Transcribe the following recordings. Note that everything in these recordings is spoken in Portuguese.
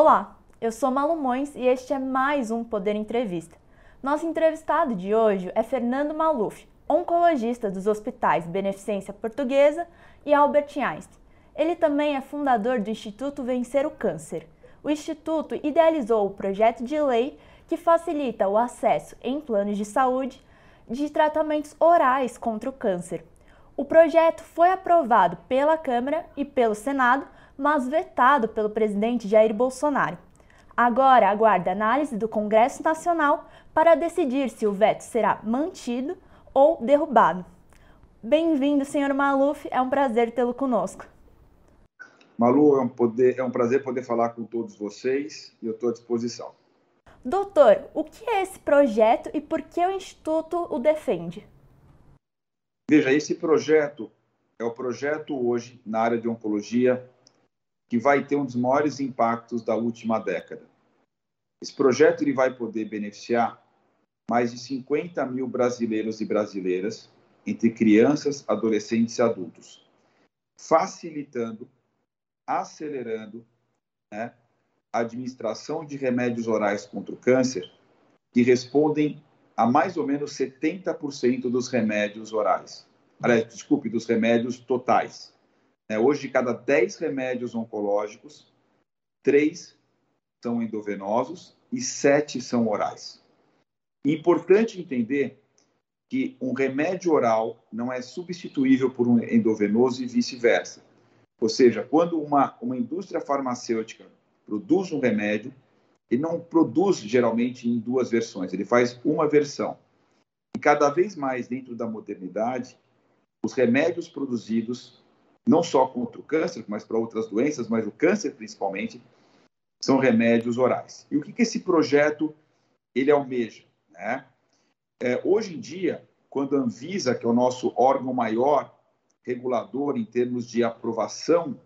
Olá, eu sou Malu Mões e este é mais um Poder Entrevista. Nosso entrevistado de hoje é Fernando Maluf, oncologista dos hospitais Beneficência Portuguesa e Albert Einstein. Ele também é fundador do Instituto Vencer o Câncer. O Instituto idealizou o projeto de lei que facilita o acesso em planos de saúde de tratamentos orais contra o câncer. O projeto foi aprovado pela Câmara e pelo Senado, mas vetado pelo presidente Jair Bolsonaro. Agora aguarda análise do Congresso Nacional para decidir se o veto será mantido ou derrubado. Bem-vindo, senhor Maluf, é um prazer tê-lo conosco. Malu, é um, poder, é um prazer poder falar com todos vocês e eu estou à disposição. Doutor, o que é esse projeto e por que o Instituto o defende? Veja, esse projeto é o projeto hoje na área de oncologia que vai ter um dos maiores impactos da última década. Esse projeto ele vai poder beneficiar mais de 50 mil brasileiros e brasileiras, entre crianças, adolescentes e adultos, facilitando, acelerando né, a administração de remédios orais contra o câncer, que respondem a mais ou menos 70% dos remédios orais. Aliás, desculpe, dos remédios totais. É, hoje, de cada 10 remédios oncológicos, 3 são endovenosos e 7 são orais. Importante entender que um remédio oral não é substituível por um endovenoso e vice-versa. Ou seja, quando uma, uma indústria farmacêutica produz um remédio, ele não produz geralmente em duas versões, ele faz uma versão. E cada vez mais dentro da modernidade, os remédios produzidos, não só contra o câncer, mas para outras doenças, mas o câncer principalmente, são remédios orais. E o que, que esse projeto ele almeja? Né? É, hoje em dia, quando a Anvisa, que é o nosso órgão maior regulador em termos de aprovação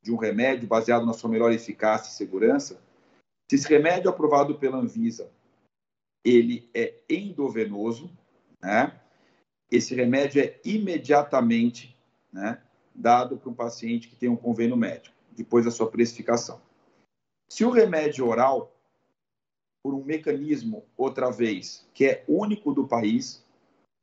de um remédio baseado na sua melhor eficácia e segurança, se esse remédio aprovado pela Anvisa, ele é endovenoso, né? Esse remédio é imediatamente, né, dado para um paciente que tem um convênio médico, depois da sua precificação. Se o remédio oral por um mecanismo, outra vez, que é único do país,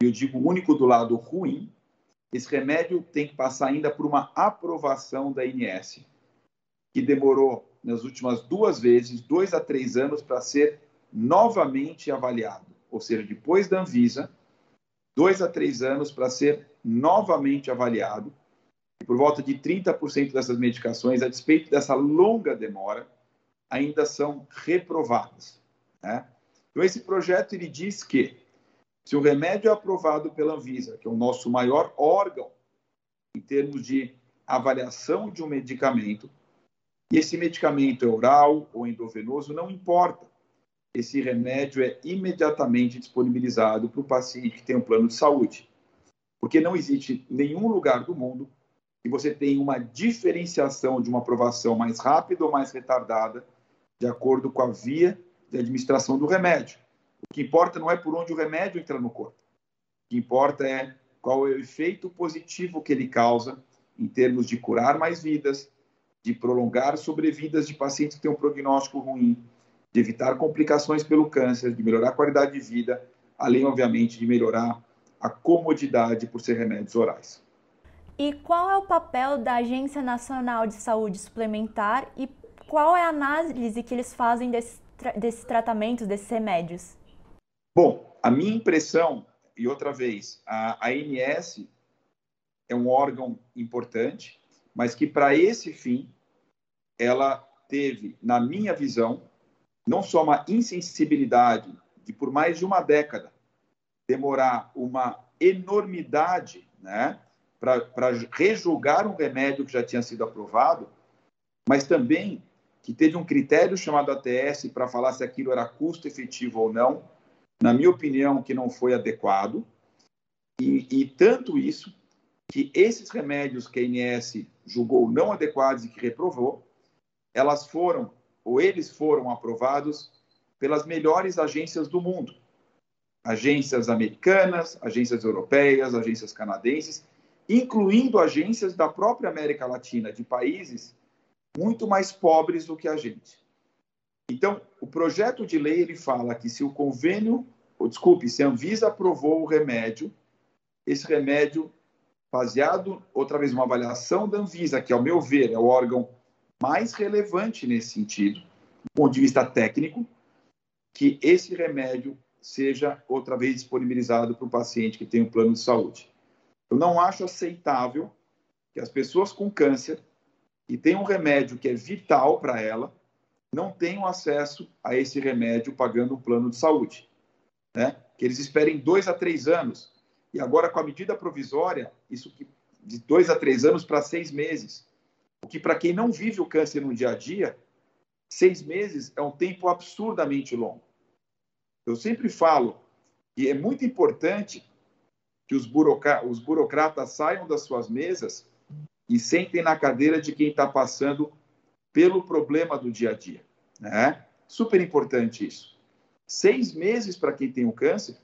eu digo único do lado ruim, esse remédio tem que passar ainda por uma aprovação da INS, que demorou nas últimas duas vezes, dois a três anos, para ser novamente avaliado. Ou seja, depois da Anvisa, dois a três anos para ser novamente avaliado. Por volta de 30% dessas medicações, a despeito dessa longa demora, ainda são reprovadas. Né? Então, esse projeto ele diz que, se o remédio é aprovado pela Anvisa, que é o nosso maior órgão em termos de avaliação de um medicamento, e esse medicamento é oral ou endovenoso, não importa. Esse remédio é imediatamente disponibilizado para o paciente que tem um plano de saúde. Porque não existe nenhum lugar do mundo que você tenha uma diferenciação de uma aprovação mais rápida ou mais retardada, de acordo com a via de administração do remédio. O que importa não é por onde o remédio entra no corpo. O que importa é qual é o efeito positivo que ele causa em termos de curar mais vidas, de prolongar sobrevidas de pacientes que têm um prognóstico ruim, de evitar complicações pelo câncer, de melhorar a qualidade de vida, além, obviamente, de melhorar a comodidade por ser remédios orais. E qual é o papel da Agência Nacional de Saúde Suplementar e qual é a análise que eles fazem desses tra desses tratamentos, desses remédios? Bom, a minha impressão, e outra vez, a, ANS é um órgão importante, mas que para esse fim ela teve, na minha visão, não só uma insensibilidade de por mais de uma década demorar uma enormidade, né, para rejulgar um remédio que já tinha sido aprovado, mas também que teve um critério chamado ATS para falar se aquilo era custo efetivo ou não, na minha opinião, que não foi adequado. E, e tanto isso que esses remédios que a INS julgou não adequados e que reprovou, elas foram, ou eles foram aprovados pelas melhores agências do mundo. Agências americanas, agências europeias, agências canadenses, incluindo agências da própria América Latina, de países muito mais pobres do que a gente. Então, o projeto de lei ele fala que se o convênio, ou desculpe, se a Anvisa aprovou o remédio, esse remédio, baseado, outra vez, uma avaliação da Anvisa, que, ao meu ver, é o órgão mais relevante nesse sentido, do ponto de vista técnico, que esse remédio seja outra vez disponibilizado para o paciente que tem um plano de saúde. Eu não acho aceitável que as pessoas com câncer e têm um remédio que é vital para ela não tenham acesso a esse remédio pagando um plano de saúde, né? Que eles esperem dois a três anos e agora com a medida provisória isso que de dois a três anos para seis meses, o que para quem não vive o câncer no dia a dia seis meses é um tempo absurdamente longo. Eu sempre falo que é muito importante que os, os burocratas saiam das suas mesas e sentem na cadeira de quem está passando pelo problema do dia a dia. Né? Super importante isso. Seis meses para quem tem o câncer,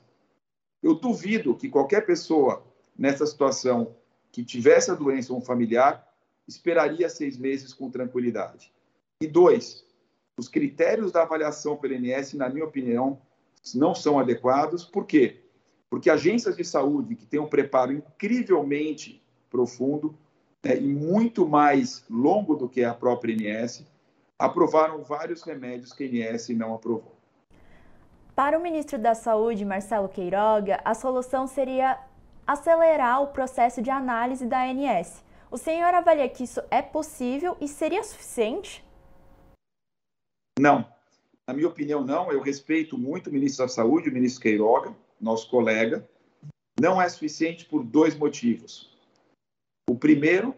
eu duvido que qualquer pessoa nessa situação que tivesse a doença ou um familiar esperaria seis meses com tranquilidade. E dois, os critérios da avaliação pelo INS, na minha opinião, não são adequados. Por quê? Porque agências de saúde que têm um preparo incrivelmente profundo né, e muito mais longo do que a própria INS, aprovaram vários remédios que a INS não aprovou. Para o ministro da Saúde, Marcelo Queiroga, a solução seria acelerar o processo de análise da ANS. O senhor avalia que isso é possível e seria suficiente? Não. Na minha opinião, não. Eu respeito muito o ministro da Saúde, o ministro Queiroga, nosso colega. Não é suficiente por dois motivos. O primeiro,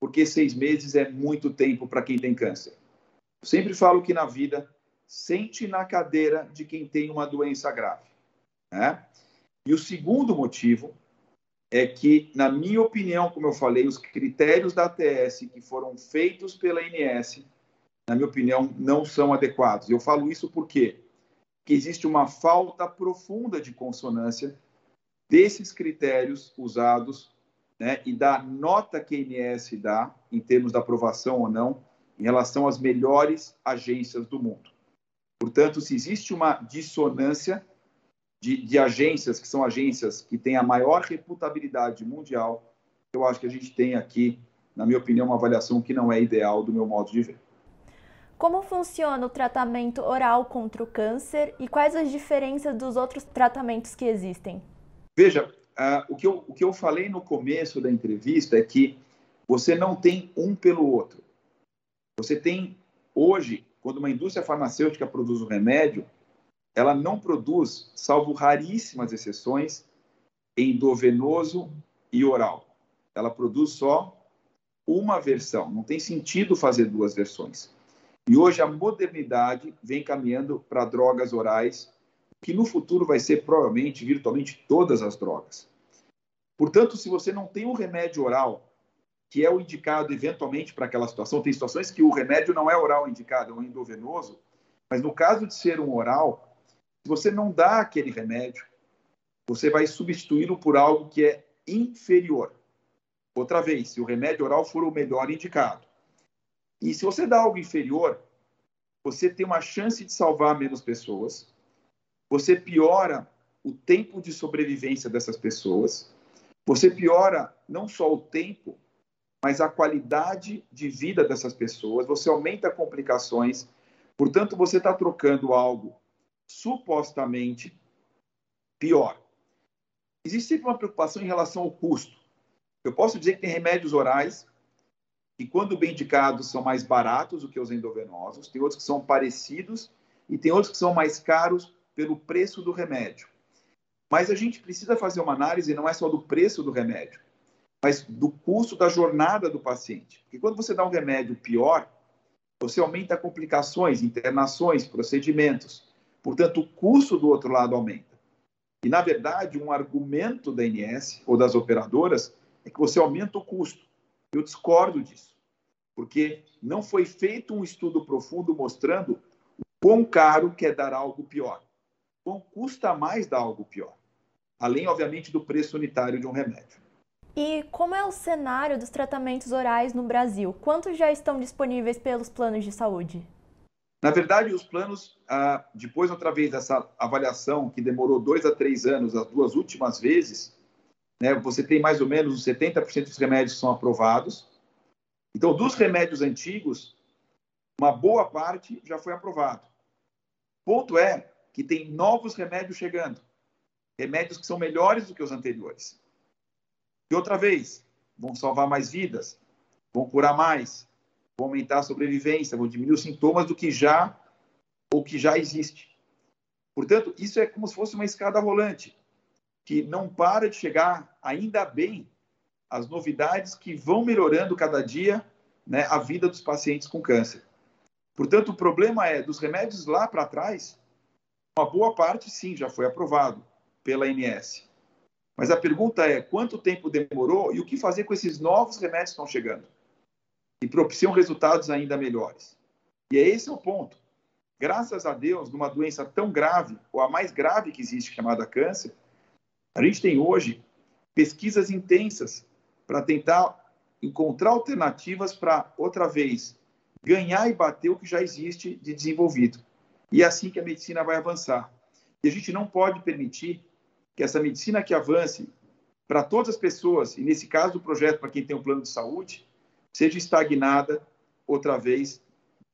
porque seis meses é muito tempo para quem tem câncer. Eu sempre falo que na vida, sente na cadeira de quem tem uma doença grave. Né? E o segundo motivo é que, na minha opinião, como eu falei, os critérios da ATS que foram feitos pela INS na minha opinião, não são adequados. Eu falo isso porque que existe uma falta profunda de consonância desses critérios usados né, e da nota que a INS dá, em termos da aprovação ou não, em relação às melhores agências do mundo. Portanto, se existe uma dissonância de, de agências, que são agências que têm a maior reputabilidade mundial, eu acho que a gente tem aqui, na minha opinião, uma avaliação que não é ideal do meu modo de ver. Como funciona o tratamento oral contra o câncer e quais as diferenças dos outros tratamentos que existem? Veja, uh, o, que eu, o que eu falei no começo da entrevista é que você não tem um pelo outro. Você tem, hoje, quando uma indústria farmacêutica produz um remédio, ela não produz, salvo raríssimas exceções, endovenoso e oral. Ela produz só uma versão. Não tem sentido fazer duas versões. E hoje a modernidade vem caminhando para drogas orais, que no futuro vai ser provavelmente, virtualmente, todas as drogas. Portanto, se você não tem um remédio oral, que é o indicado eventualmente para aquela situação, tem situações que o remédio não é oral indicado, é um endovenoso, mas no caso de ser um oral, se você não dá aquele remédio, você vai substituí-lo por algo que é inferior. Outra vez, se o remédio oral for o melhor indicado, e se você dá algo inferior, você tem uma chance de salvar menos pessoas, você piora o tempo de sobrevivência dessas pessoas, você piora não só o tempo, mas a qualidade de vida dessas pessoas, você aumenta complicações, portanto, você está trocando algo supostamente pior. Existe sempre uma preocupação em relação ao custo. Eu posso dizer que tem remédios orais que, quando bem indicados, são mais baratos do que os endovenosos, tem outros que são parecidos e tem outros que são mais caros pelo preço do remédio. Mas a gente precisa fazer uma análise não é só do preço do remédio, mas do custo da jornada do paciente. Porque quando você dá um remédio pior, você aumenta complicações, internações, procedimentos. Portanto, o custo do outro lado aumenta. E, na verdade, um argumento da INS ou das operadoras é que você aumenta o custo. Eu discordo disso, porque não foi feito um estudo profundo mostrando o quão caro que é dar algo pior, quão custa mais dar algo pior, além, obviamente, do preço unitário de um remédio. E como é o cenário dos tratamentos orais no Brasil? Quantos já estão disponíveis pelos planos de saúde? Na verdade, os planos, ah, depois, outra vez, dessa avaliação que demorou dois a três anos, as duas últimas vezes, né, você tem mais ou menos 70% dos remédios que são aprovados. Então, dos remédios antigos, uma boa parte já foi aprovado. Ponto é que tem novos remédios chegando. Remédios que são melhores do que os anteriores. E outra vez, vão salvar mais vidas, vão curar mais, vão aumentar a sobrevivência, vão diminuir os sintomas do que já ou que já existe. Portanto, isso é como se fosse uma escada rolante que não para de chegar, ainda bem, as novidades que vão melhorando cada dia né, a vida dos pacientes com câncer. Portanto, o problema é dos remédios lá para trás, uma boa parte sim já foi aprovado pela ANS. Mas a pergunta é quanto tempo demorou e o que fazer com esses novos remédios que estão chegando? e propiciam resultados ainda melhores. E é esse o ponto. Graças a Deus, numa doença tão grave, ou a mais grave que existe, chamada câncer, a gente tem hoje pesquisas intensas para tentar encontrar alternativas para, outra vez, ganhar e bater o que já existe de desenvolvido. E é assim que a medicina vai avançar. E a gente não pode permitir que essa medicina que avance para todas as pessoas, e nesse caso do projeto para quem tem um plano de saúde, seja estagnada outra vez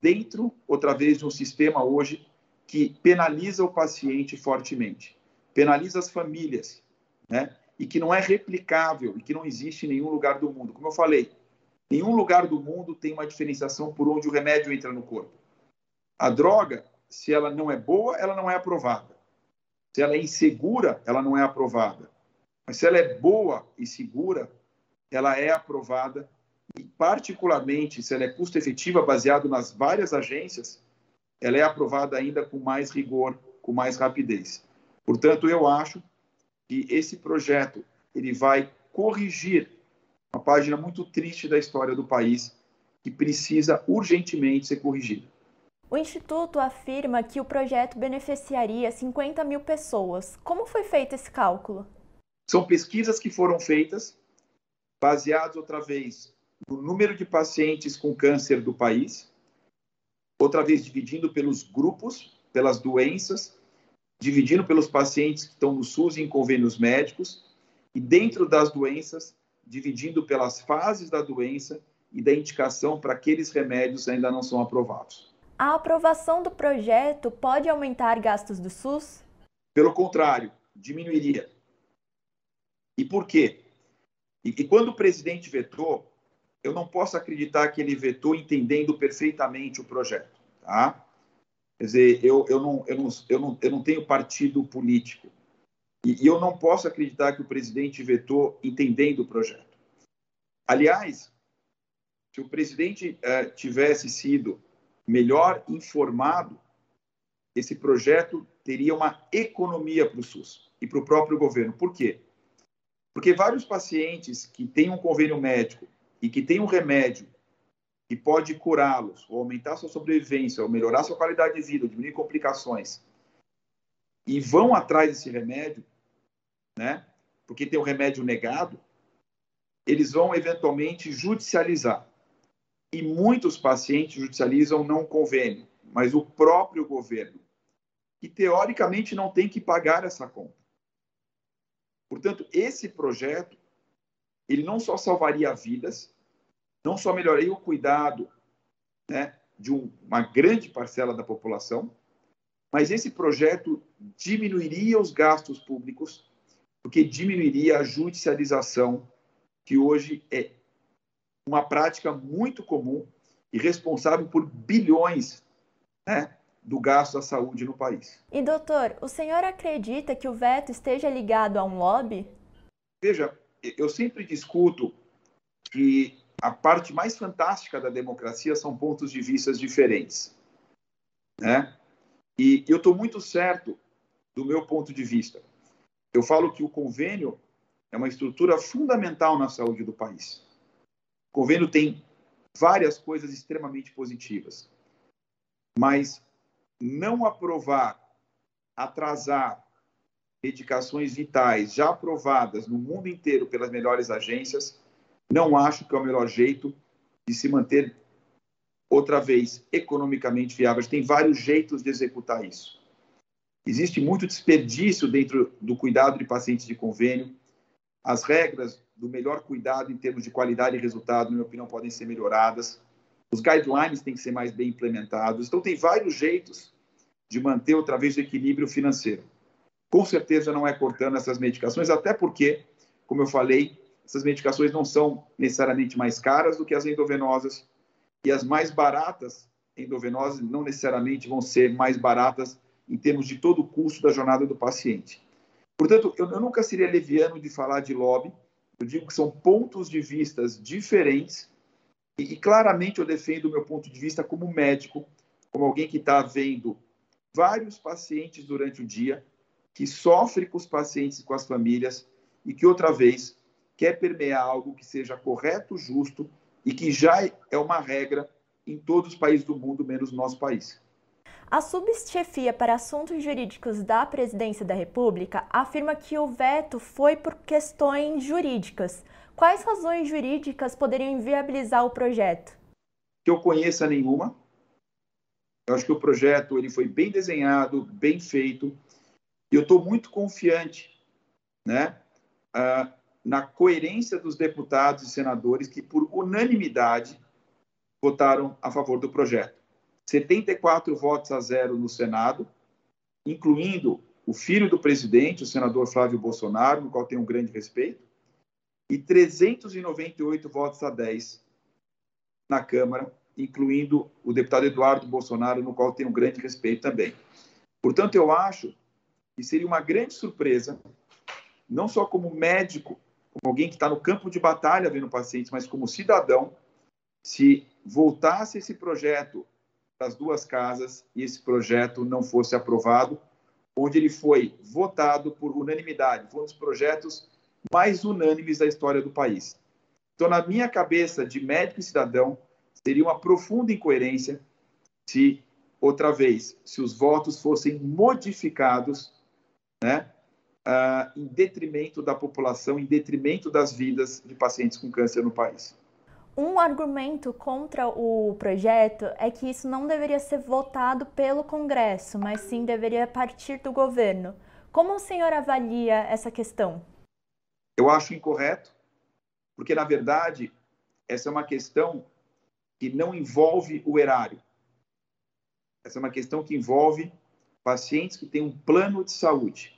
dentro, outra vez, de um sistema hoje que penaliza o paciente fortemente, penaliza as famílias, né? E que não é replicável e que não existe em nenhum lugar do mundo. Como eu falei, nenhum lugar do mundo tem uma diferenciação por onde o remédio entra no corpo. A droga, se ela não é boa, ela não é aprovada. Se ela é insegura, ela não é aprovada. Mas se ela é boa e segura, ela é aprovada e particularmente se ela é custo efetiva baseado nas várias agências, ela é aprovada ainda com mais rigor, com mais rapidez. Portanto, eu acho que esse projeto ele vai corrigir uma página muito triste da história do país que precisa urgentemente ser corrigida. O Instituto afirma que o projeto beneficiaria 50 mil pessoas. Como foi feito esse cálculo? São pesquisas que foram feitas, baseadas outra vez do número de pacientes com câncer do país, outra vez dividindo pelos grupos, pelas doenças, dividindo pelos pacientes que estão no SUS e em convênios médicos, e dentro das doenças, dividindo pelas fases da doença e da indicação para aqueles remédios ainda não são aprovados. A aprovação do projeto pode aumentar gastos do SUS? Pelo contrário, diminuiria. E por quê? E, e quando o presidente vetou, eu não posso acreditar que ele vetou entendendo perfeitamente o projeto. Tá? Quer dizer, eu, eu, não, eu, não, eu, não, eu não tenho partido político. E, e eu não posso acreditar que o presidente vetou entendendo o projeto. Aliás, se o presidente eh, tivesse sido melhor informado, esse projeto teria uma economia para o SUS e para o próprio governo. Por quê? Porque vários pacientes que têm um convênio médico e que tem um remédio que pode curá-los, ou aumentar sua sobrevivência, ou melhorar sua qualidade de vida, ou diminuir complicações, e vão atrás desse remédio, né? Porque tem o um remédio negado, eles vão eventualmente judicializar. E muitos pacientes judicializam não o convênio, mas o próprio governo, que teoricamente não tem que pagar essa conta. Portanto, esse projeto ele não só salvaria vidas, não só melhoraria o cuidado né, de um, uma grande parcela da população, mas esse projeto diminuiria os gastos públicos, porque diminuiria a judicialização, que hoje é uma prática muito comum e responsável por bilhões né, do gasto da saúde no país. E doutor, o senhor acredita que o veto esteja ligado a um lobby? Veja, eu sempre discuto que a parte mais fantástica da democracia são pontos de vista diferentes, né? E eu estou muito certo do meu ponto de vista. Eu falo que o convênio é uma estrutura fundamental na saúde do país. O convênio tem várias coisas extremamente positivas, mas não aprovar, atrasar medicações vitais já aprovadas no mundo inteiro pelas melhores agências, não acho que é o melhor jeito de se manter outra vez, economicamente viáveis. Tem vários jeitos de executar isso. Existe muito desperdício dentro do cuidado de pacientes de convênio. As regras do melhor cuidado em termos de qualidade e resultado, na minha opinião, podem ser melhoradas. Os guidelines têm que ser mais bem implementados. Então, tem vários jeitos de manter outra vez o equilíbrio financeiro. Com certeza não é cortando essas medicações, até porque, como eu falei, essas medicações não são necessariamente mais caras do que as endovenosas e as mais baratas endovenosas não necessariamente vão ser mais baratas em termos de todo o custo da jornada do paciente. Portanto, eu, eu nunca seria leviano de falar de lobby, eu digo que são pontos de vistas diferentes e, e claramente eu defendo o meu ponto de vista como médico, como alguém que está vendo vários pacientes durante o dia, que sofre com os pacientes e com as famílias e que outra vez quer permear algo que seja correto, justo e que já é uma regra em todos os países do mundo, menos no nosso país. A subchefia para assuntos jurídicos da Presidência da República afirma que o veto foi por questões jurídicas. Quais razões jurídicas poderiam inviabilizar o projeto? Que eu conheça nenhuma. Eu acho que o projeto ele foi bem desenhado, bem feito, e eu estou muito confiante, né, uh, na coerência dos deputados e senadores que, por unanimidade, votaram a favor do projeto. 74 votos a zero no Senado, incluindo o filho do presidente, o senador Flávio Bolsonaro, no qual tenho um grande respeito, e 398 votos a 10 na Câmara, incluindo o deputado Eduardo Bolsonaro, no qual tenho um grande respeito também. Portanto, eu acho que seria uma grande surpresa, não só como médico, como alguém que está no campo de batalha vendo pacientes, mas como cidadão, se voltasse esse projeto das duas casas e esse projeto não fosse aprovado, onde ele foi votado por unanimidade. Foi um dos projetos mais unânimes da história do país. Então, na minha cabeça de médico e cidadão, seria uma profunda incoerência se, outra vez, se os votos fossem modificados, né, uh, em detrimento da população, em detrimento das vidas de pacientes com câncer no país. Um argumento contra o projeto é que isso não deveria ser votado pelo Congresso, mas sim deveria partir do governo. Como o senhor avalia essa questão? Eu acho incorreto, porque, na verdade, essa é uma questão que não envolve o erário. Essa é uma questão que envolve pacientes que têm um plano de saúde.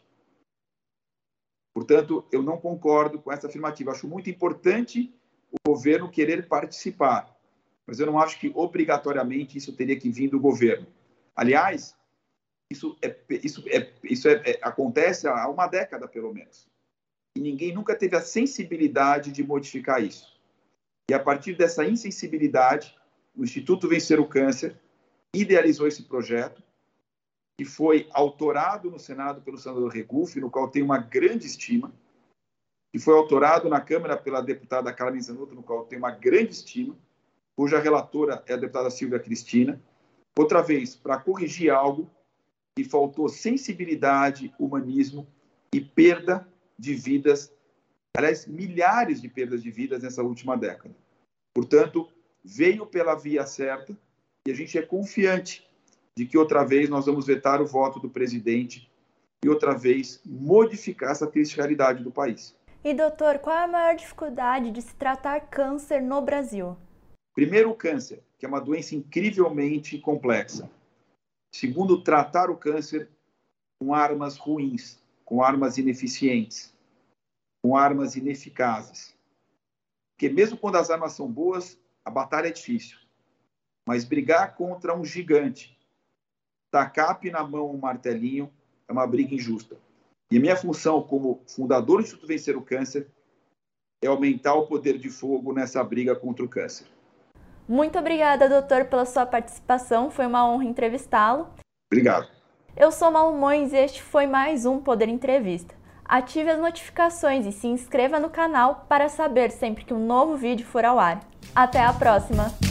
Portanto, eu não concordo com essa afirmativa. Acho muito importante o governo querer participar. Mas eu não acho que obrigatoriamente isso teria que vir do governo. Aliás, isso, é, isso, é, isso é, é, acontece há uma década, pelo menos. E ninguém nunca teve a sensibilidade de modificar isso. E a partir dessa insensibilidade, o Instituto Vencer o Câncer idealizou esse projeto, que foi autorado no Senado pelo senador Regufe, no qual tem uma grande estima que foi autorado na Câmara pela deputada Carmen Zanotto, no qual tenho uma grande estima, cuja relatora é a deputada Silvia Cristina, outra vez, para corrigir algo que faltou sensibilidade, humanismo e perda de vidas, aliás, milhares de perdas de vidas nessa última década. Portanto, veio pela via certa e a gente é confiante de que outra vez nós vamos vetar o voto do presidente e outra vez modificar essa triste realidade do país. E doutor, qual é a maior dificuldade de se tratar câncer no Brasil? Primeiro, o câncer, que é uma doença incrivelmente complexa. Segundo, tratar o câncer com armas ruins, com armas ineficientes, com armas ineficazes. Porque mesmo quando as armas são boas, a batalha é difícil. Mas brigar contra um gigante, tacar na mão um martelinho, é uma briga injusta. E a minha função como fundador do Instituto Vencer o Câncer é aumentar o poder de fogo nessa briga contra o câncer. Muito obrigada, doutor, pela sua participação. Foi uma honra entrevistá-lo. Obrigado. Eu sou Malu Mões e este foi mais um Poder Entrevista. Ative as notificações e se inscreva no canal para saber sempre que um novo vídeo for ao ar. Até a próxima!